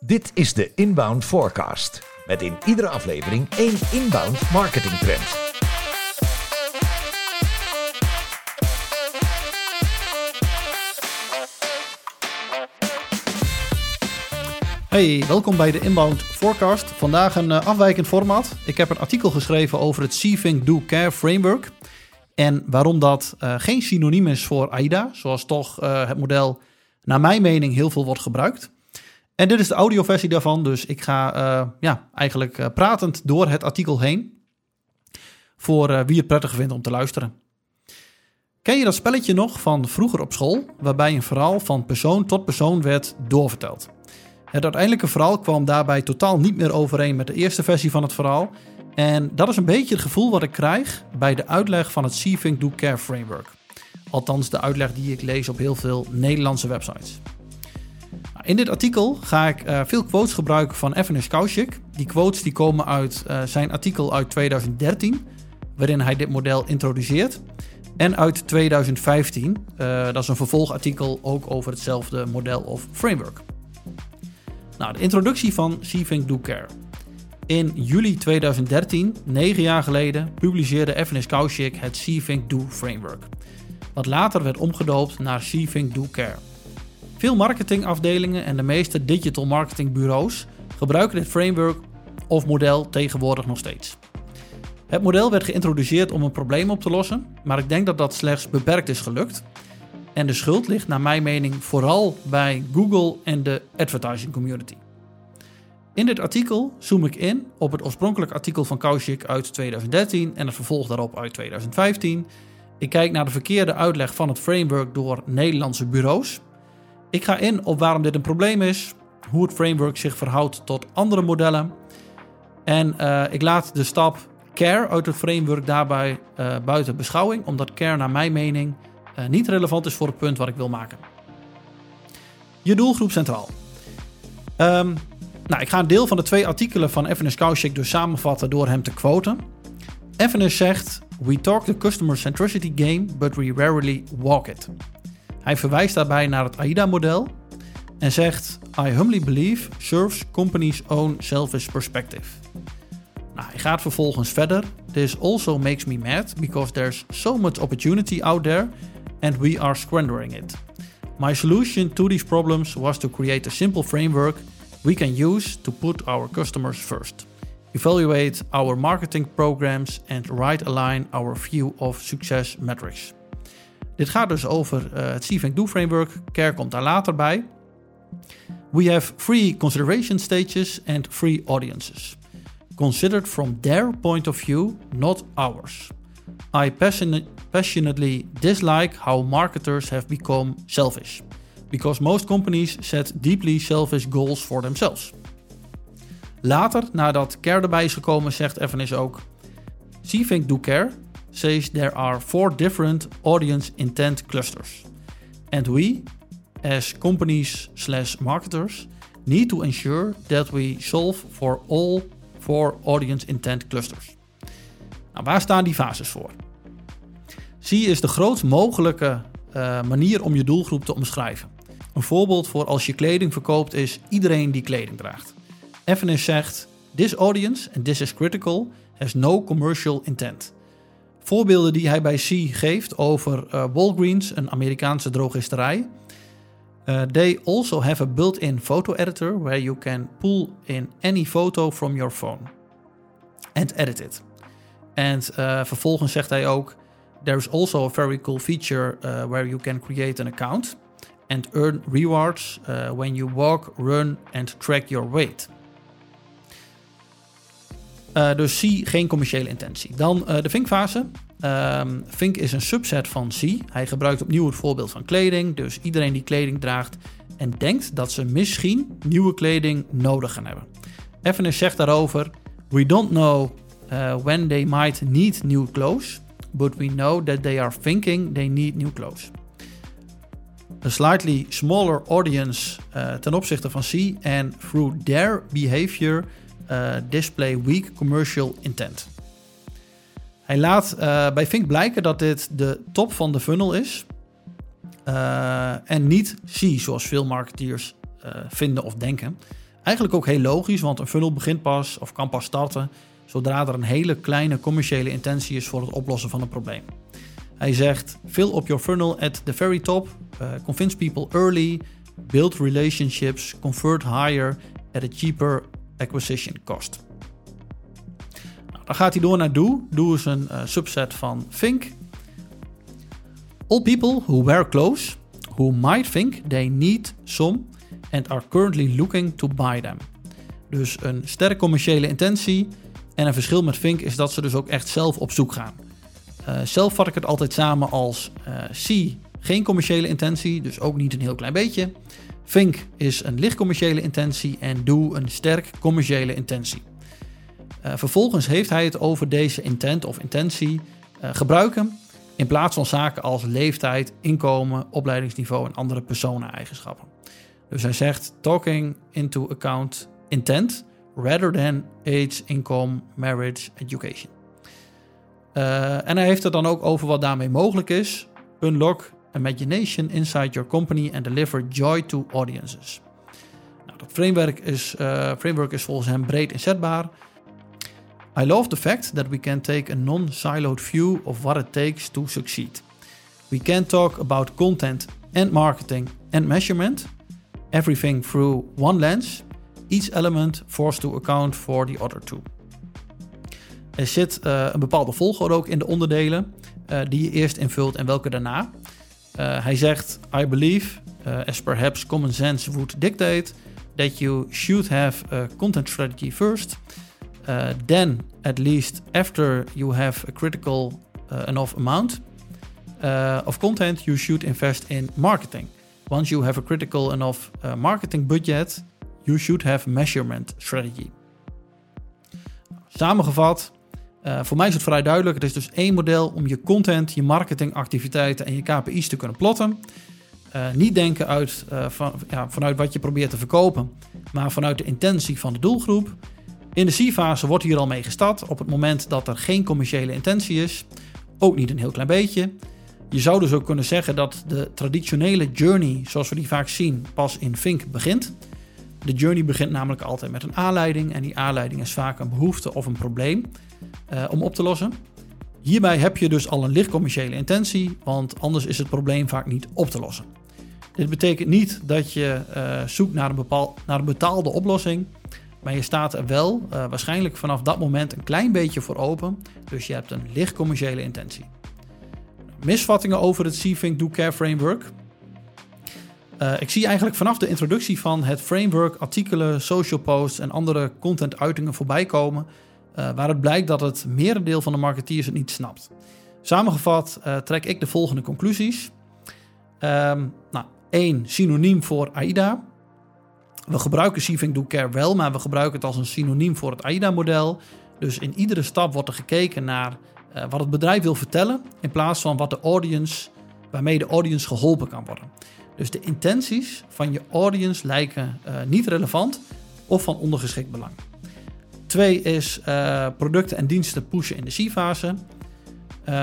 Dit is de Inbound Forecast. Met in iedere aflevering één inbound marketing trend. Hey, welkom bij de Inbound Forecast. Vandaag een uh, afwijkend format. Ik heb een artikel geschreven over het See, Do, Care framework. En waarom dat uh, geen synoniem is voor AIDA, zoals toch uh, het model naar mijn mening heel veel wordt gebruikt. En dit is de audioversie daarvan, dus ik ga uh, ja, eigenlijk uh, pratend door het artikel heen. Voor uh, wie het prettig vindt om te luisteren. Ken je dat spelletje nog van vroeger op school, waarbij een verhaal van persoon tot persoon werd doorverteld? Het uiteindelijke verhaal kwam daarbij totaal niet meer overeen met de eerste versie van het verhaal. En dat is een beetje het gevoel wat ik krijg bij de uitleg van het See, Think, Do, Care framework. Althans, de uitleg die ik lees op heel veel Nederlandse websites. In dit artikel ga ik uh, veel quotes gebruiken van Evanis Kaushik. Die quotes die komen uit uh, zijn artikel uit 2013, waarin hij dit model introduceert. En uit 2015, uh, dat is een vervolgartikel ook over hetzelfde model of framework. Nou, de introductie van Think, Do, Care. In juli 2013, negen jaar geleden, publiceerde Evanis Kaushik het Think, Do framework. Wat later werd omgedoopt naar Think, Do, Care. Veel marketingafdelingen en de meeste digital marketingbureaus gebruiken dit framework of model tegenwoordig nog steeds. Het model werd geïntroduceerd om een probleem op te lossen, maar ik denk dat dat slechts beperkt is gelukt. En de schuld ligt naar mijn mening vooral bij Google en de advertising community. In dit artikel zoom ik in op het oorspronkelijk artikel van Kaushik uit 2013 en het vervolg daarop uit 2015. Ik kijk naar de verkeerde uitleg van het framework door Nederlandse bureaus ik ga in op waarom dit een probleem is, hoe het framework zich verhoudt tot andere modellen. En uh, ik laat de stap care uit het framework daarbij uh, buiten beschouwing, omdat care naar mijn mening uh, niet relevant is voor het punt wat ik wil maken. Je doelgroep centraal. Um, nou, ik ga een deel van de twee artikelen van Evanes Kaushik dus samenvatten door hem te quoten. Evanes zegt: We talk the customer centricity game, but we rarely walk it. Hij verwijst daarbij naar het AIDA-model en zegt: I humbly believe serves companies' own selfish perspective. Nou, hij gaat vervolgens verder. This also makes me mad because there's so much opportunity out there and we are squandering it. My solution to these problems was to create a simple framework we can use to put our customers first. Evaluate our marketing programs and right align our view of success metrics. Dit gaat dus over uh, het See, Do framework. Care komt daar later bij. We have three consideration stages and three audiences. Considered from their point of view, not ours. I passionately dislike how marketers have become selfish. Because most companies set deeply selfish goals for themselves. Later, nadat Care erbij is gekomen, zegt Evanis ook: See, think, do care says there are four different audience intent clusters. And we, as companies slash marketers, need to ensure that we solve for all four audience intent clusters. Nou, waar staan die fases voor? Zie is de grootst mogelijke uh, manier om je doelgroep te omschrijven. Een voorbeeld voor als je kleding verkoopt is iedereen die kleding draagt. Evanis zegt: This audience, and this is critical, has no commercial intent. Voorbeelden die hij bij C geeft over uh, Walgreens, een Amerikaanse drogisterij. Uh, they also have a built-in photo editor where you can pull in any photo from your phone and edit it. En uh, vervolgens zegt hij ook: There is also a very cool feature where you can create an account and earn rewards when you walk, run and track your weight. Uh, dus C, geen commerciële intentie. Dan uh, de Vink-fase. Um, Vink is een subset van C. Hij gebruikt opnieuw het voorbeeld van kleding. Dus iedereen die kleding draagt en denkt dat ze misschien nieuwe kleding nodig gaan hebben. Evanes zegt daarover: We don't know uh, when they might need new clothes, but we know that they are thinking they need new clothes. Een slightly smaller audience ten opzichte van C en through their behavior uh, display weak commercial intent. Hij laat uh, bij Fink blijken dat dit de top van de funnel is. Uh, en niet C, zoals veel marketeers vinden of denken. Eigenlijk ook heel logisch, want een funnel begint pas of kan pas starten zodra er een hele kleine commerciële intentie is voor het oplossen van een probleem. Hij zegt: Fill up your funnel at the very top, convince people early, build relationships, convert higher at a cheaper acquisition cost. Nou, dan gaat hij door naar Do. Do is een uh, subset van Think. All people who wear clothes who might think they need some and are currently looking to buy them. Dus een sterke commerciële intentie. En een verschil met Think is dat ze dus ook echt zelf op zoek gaan. Uh, zelf vat ik het altijd samen als uh, C, geen commerciële intentie, dus ook niet een heel klein beetje. Think is een licht commerciële intentie en Do een sterk commerciële intentie. Uh, vervolgens heeft hij het over deze intent of intentie gebruiken in plaats van zaken als leeftijd, inkomen, opleidingsniveau en andere personeneigenschappen. Dus hij zegt talking into account intent rather than age, income, marriage, education. Uh, en hij heeft het dan ook over wat daarmee mogelijk is. Unlock imagination inside your company and deliver joy to audiences. Nou, dat framework is, uh, framework is volgens hem breed inzetbaar. I love the fact that we can take a non-siloed view of what it takes to succeed. We can talk about content and marketing and measurement, everything through one lens, each element forced to account for the other two. Er zit uh, een bepaalde volgorde ook in de onderdelen uh, die je eerst invult en welke daarna. Uh, hij zegt: I believe, as perhaps common sense would dictate, that you should have a content strategy first. then, at least after you have a critical enough amount of content, you should invest in marketing. Once you have a critical enough marketing budget, you should have measurement strategy. Samengevat, uh, voor mij is het vrij duidelijk. Het is dus één model om je content, je marketingactiviteiten en je KPI's te kunnen plotten. Uh, niet denken uit, uh, van, ja, vanuit wat je probeert te verkopen, maar vanuit de intentie van de doelgroep. In de C-fase wordt hier al mee gestart op het moment dat er geen commerciële intentie is. Ook niet een heel klein beetje. Je zou dus ook kunnen zeggen dat de traditionele journey, zoals we die vaak zien, pas in Fink begint. De journey begint namelijk altijd met een aanleiding en die aanleiding is vaak een behoefte of een probleem uh, om op te lossen. Hierbij heb je dus al een licht commerciële intentie, want anders is het probleem vaak niet op te lossen. Dit betekent niet dat je uh, zoekt naar een, bepaal, naar een betaalde oplossing, maar je staat er wel uh, waarschijnlijk vanaf dat moment een klein beetje voor open, dus je hebt een licht commerciële intentie. Misvattingen over het C-Think Do Care framework. Uh, ik zie eigenlijk vanaf de introductie van het framework artikelen, social posts en andere content-uitingen voorbij komen. Uh, waar het blijkt dat het merendeel van de marketeers het niet snapt. Samengevat uh, trek ik de volgende conclusies. Um, nou, synoniem voor AIDA. We gebruiken Saving Do Care wel, maar we gebruiken het als een synoniem voor het AIDA-model. Dus in iedere stap wordt er gekeken naar wat het bedrijf wil vertellen, in plaats van wat de audience, waarmee de audience geholpen kan worden. Dus de intenties van je audience lijken uh, niet relevant of van ondergeschikt belang. Twee is uh, producten en diensten pushen in de C-fase. Uh,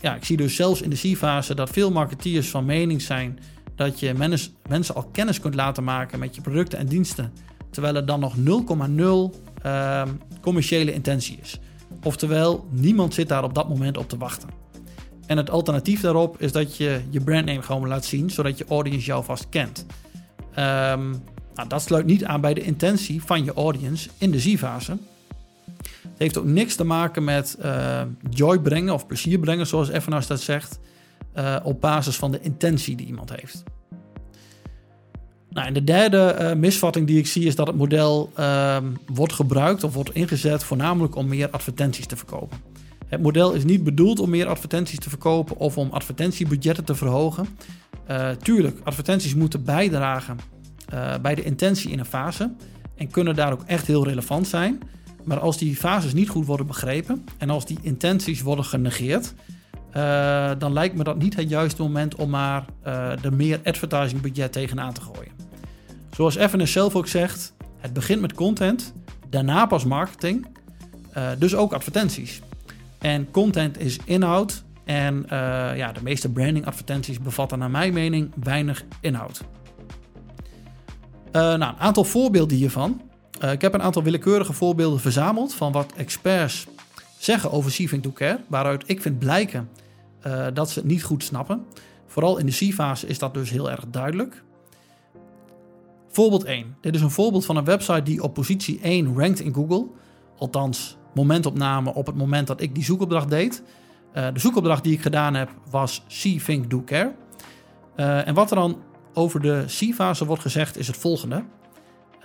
ja, ik zie dus zelfs in de C-fase dat veel marketeers van mening zijn dat je mens, mensen al kennis kunt laten maken met je producten en diensten, terwijl er dan nog 0,0 uh, commerciële intentie is. Oftewel, niemand zit daar op dat moment op te wachten. En het alternatief daarop is dat je je brandname gewoon laat zien, zodat je audience jou vast kent. Um, nou, dat sluit niet aan bij de intentie van je audience in de Z-fase. Het heeft ook niks te maken met uh, joy brengen of plezier brengen, zoals Evanas dat zegt, uh, op basis van de intentie die iemand heeft. Nou, en de derde uh, misvatting die ik zie is dat het model ehm, wordt gebruikt of wordt ingezet voornamelijk om meer advertenties te verkopen. Het model is niet bedoeld om meer advertenties te verkopen of om advertentiebudgetten te verhogen. Uh, tuurlijk, advertenties moeten bijdragen uh, bij de intentie in een fase en kunnen daar ook echt heel relevant zijn. Maar als die fases niet goed worden begrepen en als die intenties worden genegeerd, uh, dan lijkt me dat niet het juiste moment om maar uh, er meer advertising budget tegenaan te gooien. Zoals Evanes zelf ook zegt, het begint met content, daarna pas marketing, dus ook advertenties. En content is inhoud. En uh, ja, de meeste branding advertenties bevatten naar mijn mening weinig inhoud. Uh, nou, een aantal voorbeelden hiervan. ik heb een aantal willekeurige voorbeelden verzameld van wat experts zeggen over Seaving to Care, waaruit ik vind blijken dat ze het niet goed snappen. Vooral in de C-fase is dat dus heel erg duidelijk. Voorbeeld 1. Dit is een voorbeeld van een website die op positie 1 rankt in Google. Althans, momentopname op het moment dat ik die zoekopdracht deed. Uh, de zoekopdracht die ik gedaan heb was See, Think, Do, Care. Uh, en wat er dan over de C-fase wordt gezegd is het volgende.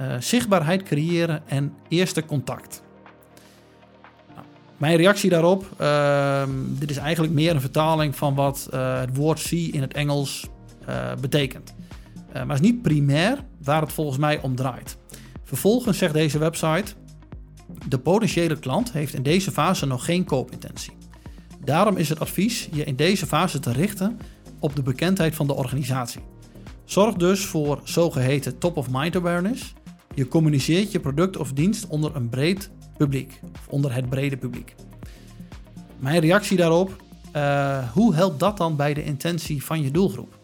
Uh, zichtbaarheid creëren en eerste contact. Nou, mijn reactie daarop, ehm, dit is eigenlijk meer een vertaling van wat het woord see in het Engels betekent. maar is niet primair waar het volgens mij om draait. Vervolgens zegt deze website: De potentiële klant heeft in deze fase nog geen koopintentie. Daarom is het advies je in deze fase te richten op de bekendheid van de organisatie. Zorg dus voor zogeheten top-of-mind awareness. Je communiceert je product of dienst onder een breed publiek, of onder het brede publiek. Mijn reactie daarop: uh, hoe helpt dat dan bij de intentie van je doelgroep?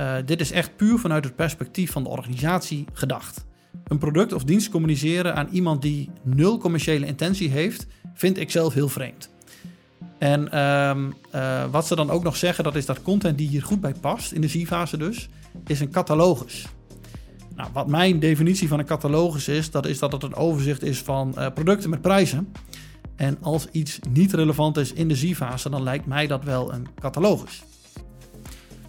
Uh, dit is echt puur vanuit het perspectief van de organisatie gedacht. Een product of dienst communiceren aan iemand die nul commerciële intentie heeft, vind ik zelf heel vreemd. En um, uh, wat ze dan ook nog zeggen, dat is dat content die hier goed bij past, in de Z-fase dus, is een catalogus. Nou, wat mijn definitie van een catalogus is, dat is dat het een overzicht is van uh, producten met prijzen. En als iets niet relevant is in de Z-fase, dan lijkt mij dat wel een catalogus.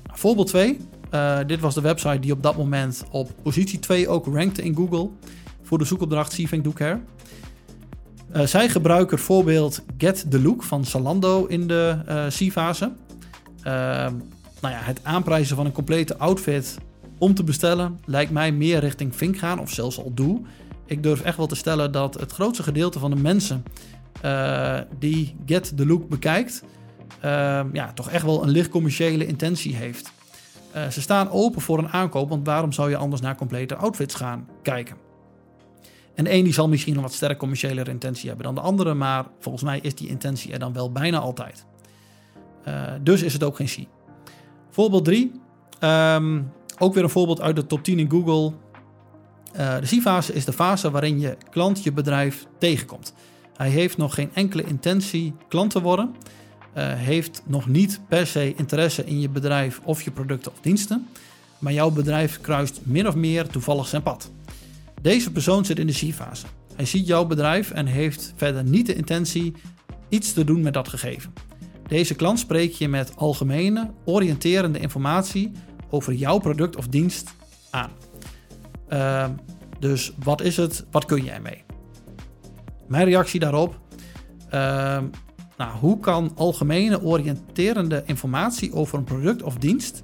Nou, voorbeeld 2. Uh, dit was de website die op dat moment op positie 2 ook rankte in Google voor de zoekopdracht Siving Do Care. Uh, zij gebruiken voorbeeld Get the Look van Zalando in de uh, C-fase. nou ja, het aanprijzen van een complete outfit om te bestellen lijkt mij meer richting Vink gaan, of zelfs al doe. Ik durf echt wel te stellen dat het grootste gedeelte van de mensen die Get the Look bekijkt, ja, toch echt wel een licht commerciële intentie heeft. Uh, ze staan open voor een aankoop, want waarom zou je anders naar complete outfits gaan kijken? En de een die zal misschien een wat sterk commerciële intentie hebben dan de andere, maar volgens mij is die intentie er dan wel bijna altijd. Uh, dus is het ook geen C. Voorbeeld 3. Um, ehm, ook weer een voorbeeld uit de top 10 in Google. Uh, de C-fase is de fase waarin je klant je bedrijf tegenkomt. Hij heeft nog geen enkele intentie klant te worden. Uh, heeft nog niet per se interesse in je bedrijf of je producten of diensten, maar jouw bedrijf kruist min of meer toevallig zijn pad. Deze persoon zit in de C-fase. Hij ziet jouw bedrijf en heeft verder niet de intentie iets te doen met dat gegeven. Deze klant spreek je met algemene, oriënterende informatie over jouw product of dienst aan. Uh, dus wat is het? Wat kun je ermee? Mijn reactie daarop. Uh, nou, hoe kan algemene oriënterende informatie over een product of dienst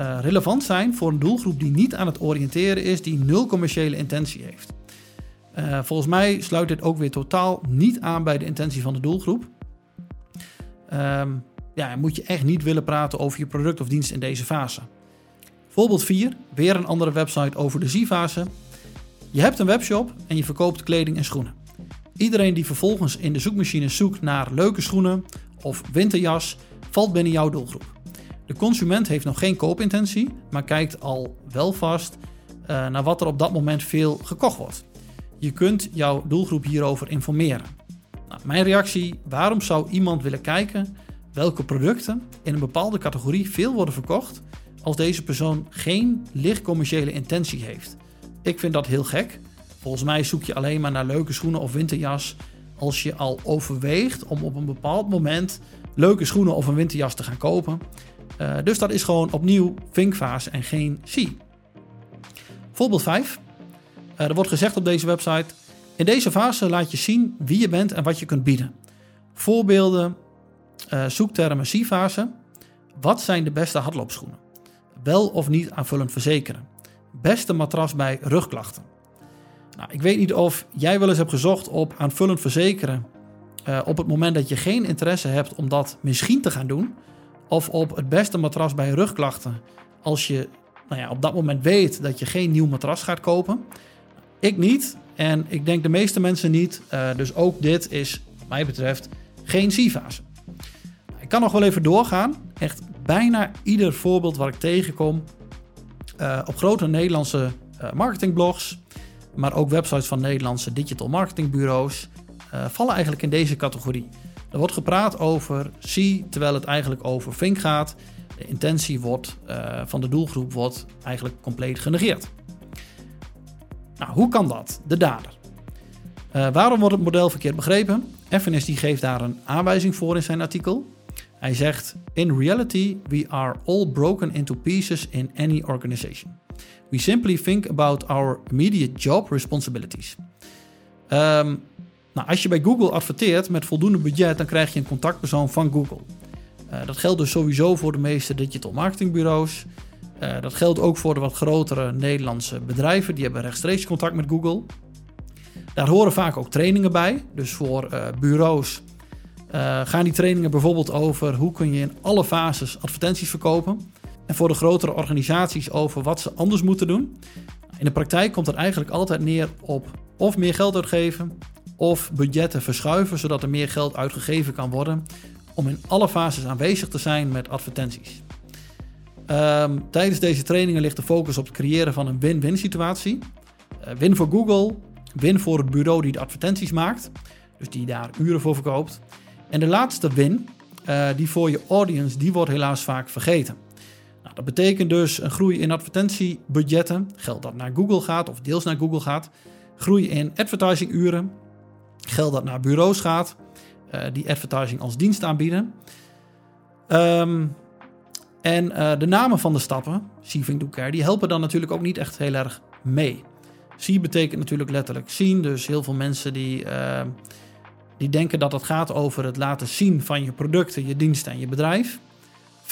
uh, relevant zijn voor een doelgroep die niet aan het oriënteren is, die nul commerciële intentie heeft? Uh, volgens mij sluit dit ook weer totaal niet aan bij de intentie van de doelgroep. Um, ja, moet je echt niet willen praten over je product of dienst in deze fase. Voorbeeld 4, weer een andere website over de Z-fase. Je hebt een webshop en je verkoopt kleding en schoenen. Iedereen die vervolgens in de zoekmachine zoekt naar leuke schoenen of winterjas, valt binnen jouw doelgroep. De consument heeft nog geen koopintentie, maar kijkt al wel vast uh, naar wat er op dat moment veel gekocht wordt. Je kunt jouw doelgroep hierover informeren. Nou, mijn reactie: waarom zou iemand willen kijken welke producten in een bepaalde categorie veel worden verkocht als deze persoon geen licht commerciële intentie heeft? Ik vind dat heel gek. Volgens mij zoek je alleen maar naar leuke schoenen of winterjas als je al overweegt om op een bepaald moment leuke schoenen of een winterjas te gaan kopen. Uh, dus dat is gewoon opnieuw vinkfase en geen C. Voorbeeld 5. Uh, er wordt gezegd op deze website: In deze fase laat je zien wie je bent en wat je kunt bieden. Voorbeelden, uh, zoektermen C-fase. Wat zijn de beste hardloopschoenen? Wel of niet aanvullend verzekeren. Beste matras bij rugklachten. Nou, ik weet niet of jij wel eens hebt gezocht op aanvullend verzekeren. Uh, op het moment dat je geen interesse hebt om dat misschien te gaan doen. Of op het beste matras bij rugklachten. Als je nou ja, op dat moment weet dat je geen nieuw matras gaat kopen. Ik niet. En ik denk de meeste mensen niet. Uh, dus ook dit is, wat mij betreft, geen C-fase. Ik kan nog wel even doorgaan. Echt bijna ieder voorbeeld wat ik tegenkom. Uh, op grote Nederlandse marketingblogs maar ook websites van Nederlandse digital marketingbureaus uh, vallen eigenlijk in deze categorie. Er wordt gepraat over C, terwijl het eigenlijk over Think gaat. De intentie wordt, uh, van de doelgroep wordt eigenlijk compleet genegeerd. Nou, hoe kan dat? De dader. Uh, waarom wordt het model verkeerd begrepen? Evans die geeft daar een aanwijzing voor in zijn artikel. Hij zegt: In reality, we are all broken into pieces in any organization. We simply think about our immediate job responsibilities. Um, nou, als je bij Google adverteert met voldoende budget, dan krijg je een contactpersoon van Google. Uh, dat geldt dus sowieso voor de meeste digital marketingbureaus. Uh, dat geldt ook voor de wat grotere Nederlandse bedrijven. Die hebben rechtstreeks contact met Google. Daar horen vaak ook trainingen bij. Dus voor uh, bureaus gaan die trainingen bijvoorbeeld over hoe kun je in alle fases advertenties verkopen. En voor de grotere organisaties over wat ze anders moeten doen. In de praktijk komt het eigenlijk altijd neer op of meer geld uitgeven of budgetten verschuiven zodat er meer geld uitgegeven kan worden om in alle fases aanwezig te zijn met advertenties. Um, tijdens deze trainingen ligt de focus op het creëren van een win-win situatie. Uh, win voor Google, win voor het bureau die de advertenties maakt, dus die daar uren voor verkoopt. En de laatste win, uh, die voor je audience, die wordt helaas vaak vergeten. Nou, dat betekent dus een groei in advertentiebudgetten, geld dat naar Google gaat of deels naar Google gaat, groei in advertisinguren, geld dat naar bureaus gaat, uh, die advertising als dienst aanbieden. Um, en uh, de namen van de stappen, Sieving Do Care, die helpen dan natuurlijk ook niet echt heel erg mee. See betekent natuurlijk letterlijk zien, dus heel veel mensen die, uh, die denken dat het gaat over het laten zien van je producten, je diensten en je bedrijf.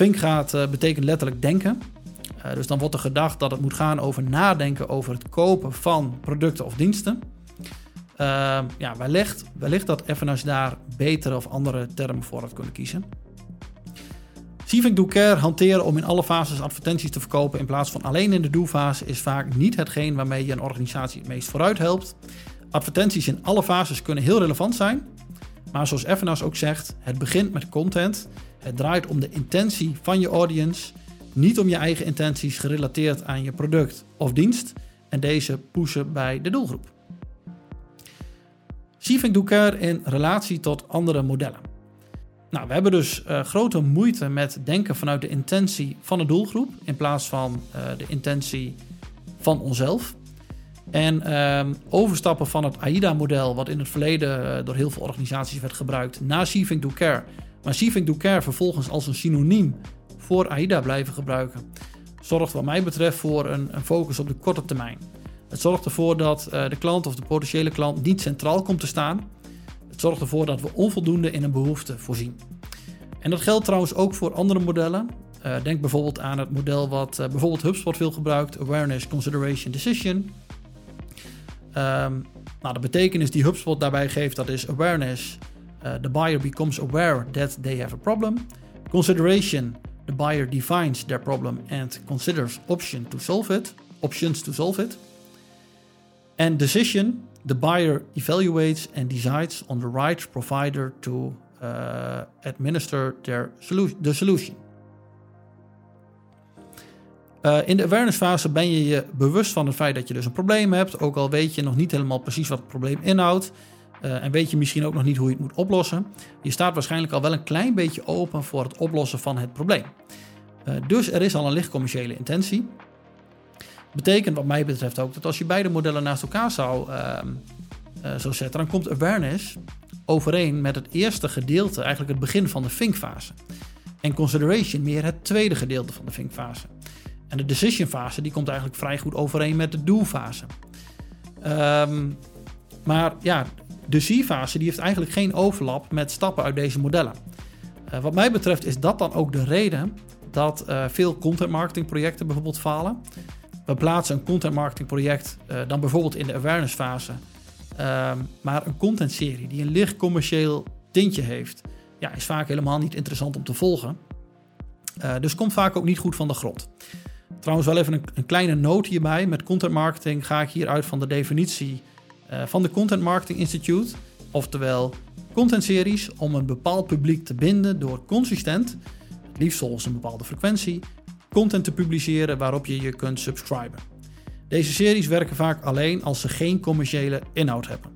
Think gaat uh, betekent letterlijk denken. dus dan wordt er gedacht dat het moet gaan over nadenken over het kopen van producten of diensten. Uh, ja, wellicht, wellicht dat FNS daar betere of andere termen voor had kunnen kiezen. Civic Do Care hanteren om in alle fases advertenties te verkopen in plaats van alleen in de doelfase is vaak niet hetgeen waarmee je een organisatie het meest vooruit helpt. Advertenties in alle fases kunnen heel relevant zijn, maar zoals FNAS ook zegt, het begint met content. Het draait om de intentie van je audience, niet om je eigen intenties gerelateerd aan je product of dienst en deze pushen bij de doelgroep. Civic Do Care in relatie tot andere modellen. Nou, we hebben dus uh, grote moeite met denken vanuit de intentie van de doelgroep in plaats van uh, de intentie van onszelf. En uh, overstappen van het AIDA-model, wat in het verleden uh, door heel veel organisaties werd gebruikt, naar Civic Do Care. Maar Civic Do Care vervolgens als een synoniem voor AIDA blijven gebruiken, zorgt wat mij betreft voor een, een focus op de korte termijn. Het zorgt ervoor dat uh, de klant of de potentiële klant niet centraal komt te staan. Het zorgt ervoor dat we onvoldoende in een behoefte voorzien. En dat geldt trouwens ook voor andere modellen. Uh, denk bijvoorbeeld aan het model wat uh, bijvoorbeeld HubSpot veel gebruikt: Awareness, Consideration, Decision. Um, nou, de betekenis die HubSpot daarbij geeft, dat is awareness. The buyer becomes aware that they have a problem. Consideration, the buyer defines their problem and considers option to solve it, options to solve it. And decision, the buyer evaluates and decides on the right provider to uh, administer their the solution. Uh, in de awareness fase ben je je bewust van het feit dat je dus een probleem hebt, ook al weet je nog niet helemaal precies wat het probleem inhoudt. Uh, en weet je misschien ook nog niet hoe je het moet oplossen. Je staat waarschijnlijk al wel een klein beetje open voor het oplossen van het probleem. Uh, dus er is al een licht commerciële intentie. Betekent wat mij betreft ook dat als je beide modellen naast elkaar zou, uh, uh, zou zetten, dan komt awareness overeen met het eerste gedeelte, eigenlijk het begin van de think-fase. En consideration meer het tweede gedeelte van de think-fase. En de decision-fase die komt eigenlijk vrij goed overeen met de do-fase. Um, maar ja, de C-fase die heeft eigenlijk geen overlap met stappen uit deze modellen. Uh, wat mij betreft is dat dan ook de reden dat uh, veel content marketing projecten bijvoorbeeld falen. We plaatsen een content marketing project uh, dan bijvoorbeeld in de awareness fase. Uh, maar een content serie die een licht commercieel tintje heeft, ja, is vaak helemaal niet interessant om te volgen. Dus komt vaak ook niet goed van de grond. Trouwens, wel even een, een, kleine noot hierbij. Met content marketing ga ik hier uit van de definitie uh, van de Content Marketing Institute. Oftewel, content series om een bepaald publiek te binden door consistent, liefst volgens een bepaalde frequentie, content te publiceren waarop je je kunt subscriben. Deze series werken vaak alleen als ze geen commerciële inhoud hebben.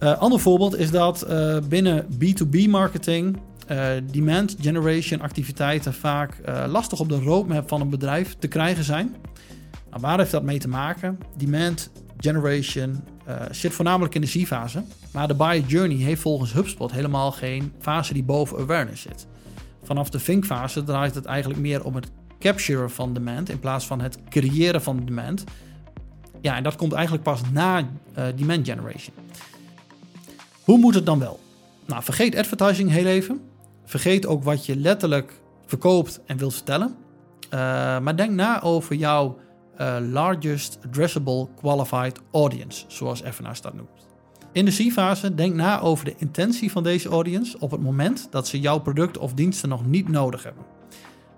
Uh, ander voorbeeld is dat uh, binnen B2B marketing demand generation activiteiten vaak lastig op de roadmap van een bedrijf te krijgen zijn. Nou, waar heeft dat mee te maken? Demand generation zit voornamelijk in de C-fase, maar de buyer journey heeft volgens HubSpot helemaal geen fase die boven awareness zit. Vanaf de think-fase draait het eigenlijk meer om het capture van demand in plaats van het creëren van demand. Ja, en dat komt eigenlijk pas na uh, demand generation. Hoe moet het dan wel? Nou, vergeet advertising heel even. Vergeet ook wat je letterlijk verkoopt en wilt vertellen. Uh, maar denk na over jouw uh, largest addressable qualified audience, zoals FNA dat noemt. In de C-fase denk na over de intentie van deze audience op het moment dat ze jouw product of diensten nog niet nodig hebben.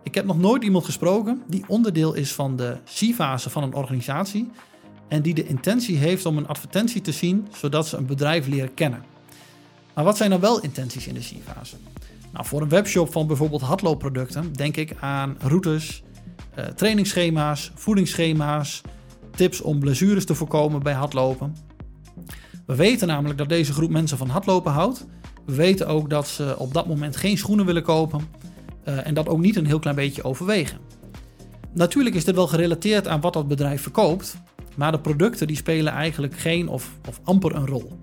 Ik heb nog nooit iemand gesproken die onderdeel is van de C-fase van een organisatie en die de intentie heeft om een advertentie te zien zodat ze een bedrijf leren kennen. Maar wat zijn dan wel intenties in de C-fase? Nou, voor een webshop van bijvoorbeeld hardloopproducten denk ik aan routes, eh, trainingsschema's, voedingsschema's, tips om blessures te voorkomen bij hardlopen. We weten namelijk dat deze groep mensen van hardlopen houdt. We weten ook dat ze op dat moment geen schoenen willen kopen uh, en dat ook niet een heel klein beetje overwegen. Natuurlijk is dit wel gerelateerd aan wat dat bedrijf verkoopt, maar de producten die spelen eigenlijk geen of, of amper een rol.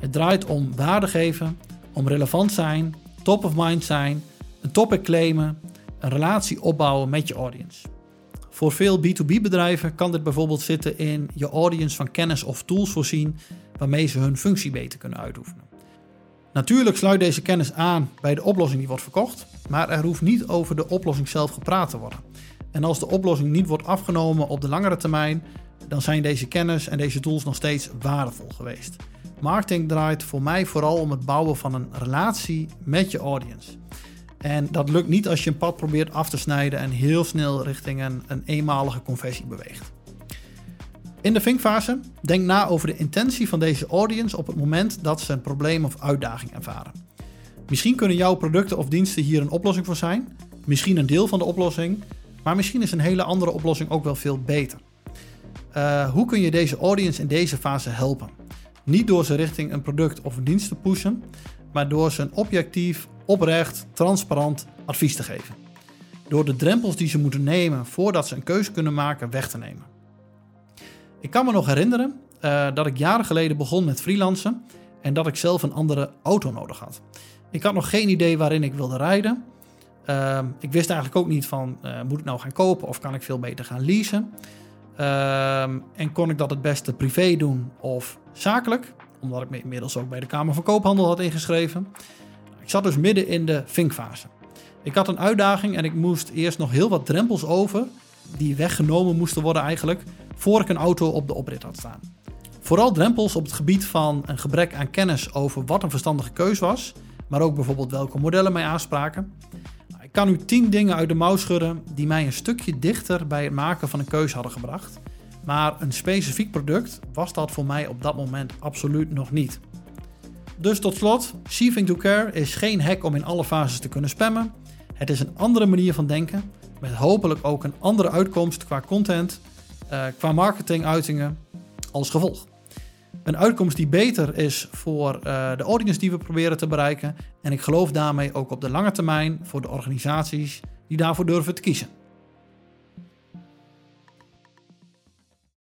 Het draait om waarde geven, om relevant zijn, top of mind zijn, een topic claimen, een relatie opbouwen met je audience. Voor veel B2B bedrijven kan dit bijvoorbeeld zitten in je audience van kennis of tools voorzien waarmee ze hun functie beter kunnen uitoefenen. Natuurlijk sluit deze kennis aan bij de oplossing die wordt verkocht, maar er hoeft niet over de oplossing zelf gepraat te worden. En als de oplossing niet wordt afgenomen op de langere termijn, dan zijn deze kennis en deze tools nog steeds waardevol geweest. Marketing draait voor mij vooral om het bouwen van een relatie met je audience. En dat lukt niet als je een pad probeert af te snijden en heel snel richting een, een eenmalige conversie beweegt. In de vinkfase denk na over de intentie van deze audience op het moment dat ze een probleem of uitdaging ervaren. Misschien kunnen jouw producten of diensten hier een oplossing voor zijn, misschien een deel van de oplossing, maar misschien is een hele andere oplossing ook wel veel beter. Uh, hoe kun je deze audience in deze fase helpen? Niet door ze richting een product of een dienst te pushen, maar door ze een objectief, oprecht, transparant advies te geven. Door de drempels die ze moeten nemen voordat ze een keuze kunnen maken weg te nemen. Ik kan me nog herinneren uh, dat ik jaren geleden begon met freelancen en dat ik zelf een andere auto nodig had. Ik had nog geen idee waarin ik wilde rijden. Uh, ik wist eigenlijk ook niet van, uh, moet ik nou gaan kopen of kan ik veel beter gaan leasen? Ehm, en kon ik dat het beste privé doen of zakelijk? Omdat ik me inmiddels ook bij de Kamer van Koophandel had ingeschreven. Ik zat dus midden in de vinkfase. Ik had een uitdaging en ik moest eerst nog heel wat drempels over, die weggenomen moesten worden eigenlijk, voor ik een auto op de oprit had staan. Vooral drempels op het gebied van een gebrek aan kennis over wat een verstandige keus was, maar ook bijvoorbeeld welke modellen mij aanspraken. Ik kan u 10 dingen uit de mouw schudden die mij een stukje dichter bij het maken van een keuze hadden gebracht. Maar een specifiek product was dat voor mij op dat moment absoluut nog niet. Dus tot slot, Saving to Care is geen hack om in alle fases te kunnen spammen. Het is een andere manier van denken, met hopelijk ook een andere uitkomst qua content, uh, qua marketinguitingen als gevolg. Een uitkomst die beter is voor uh, de audience die we proberen te bereiken. En ik geloof daarmee ook op de lange termijn voor de organisaties die daarvoor durven te kiezen.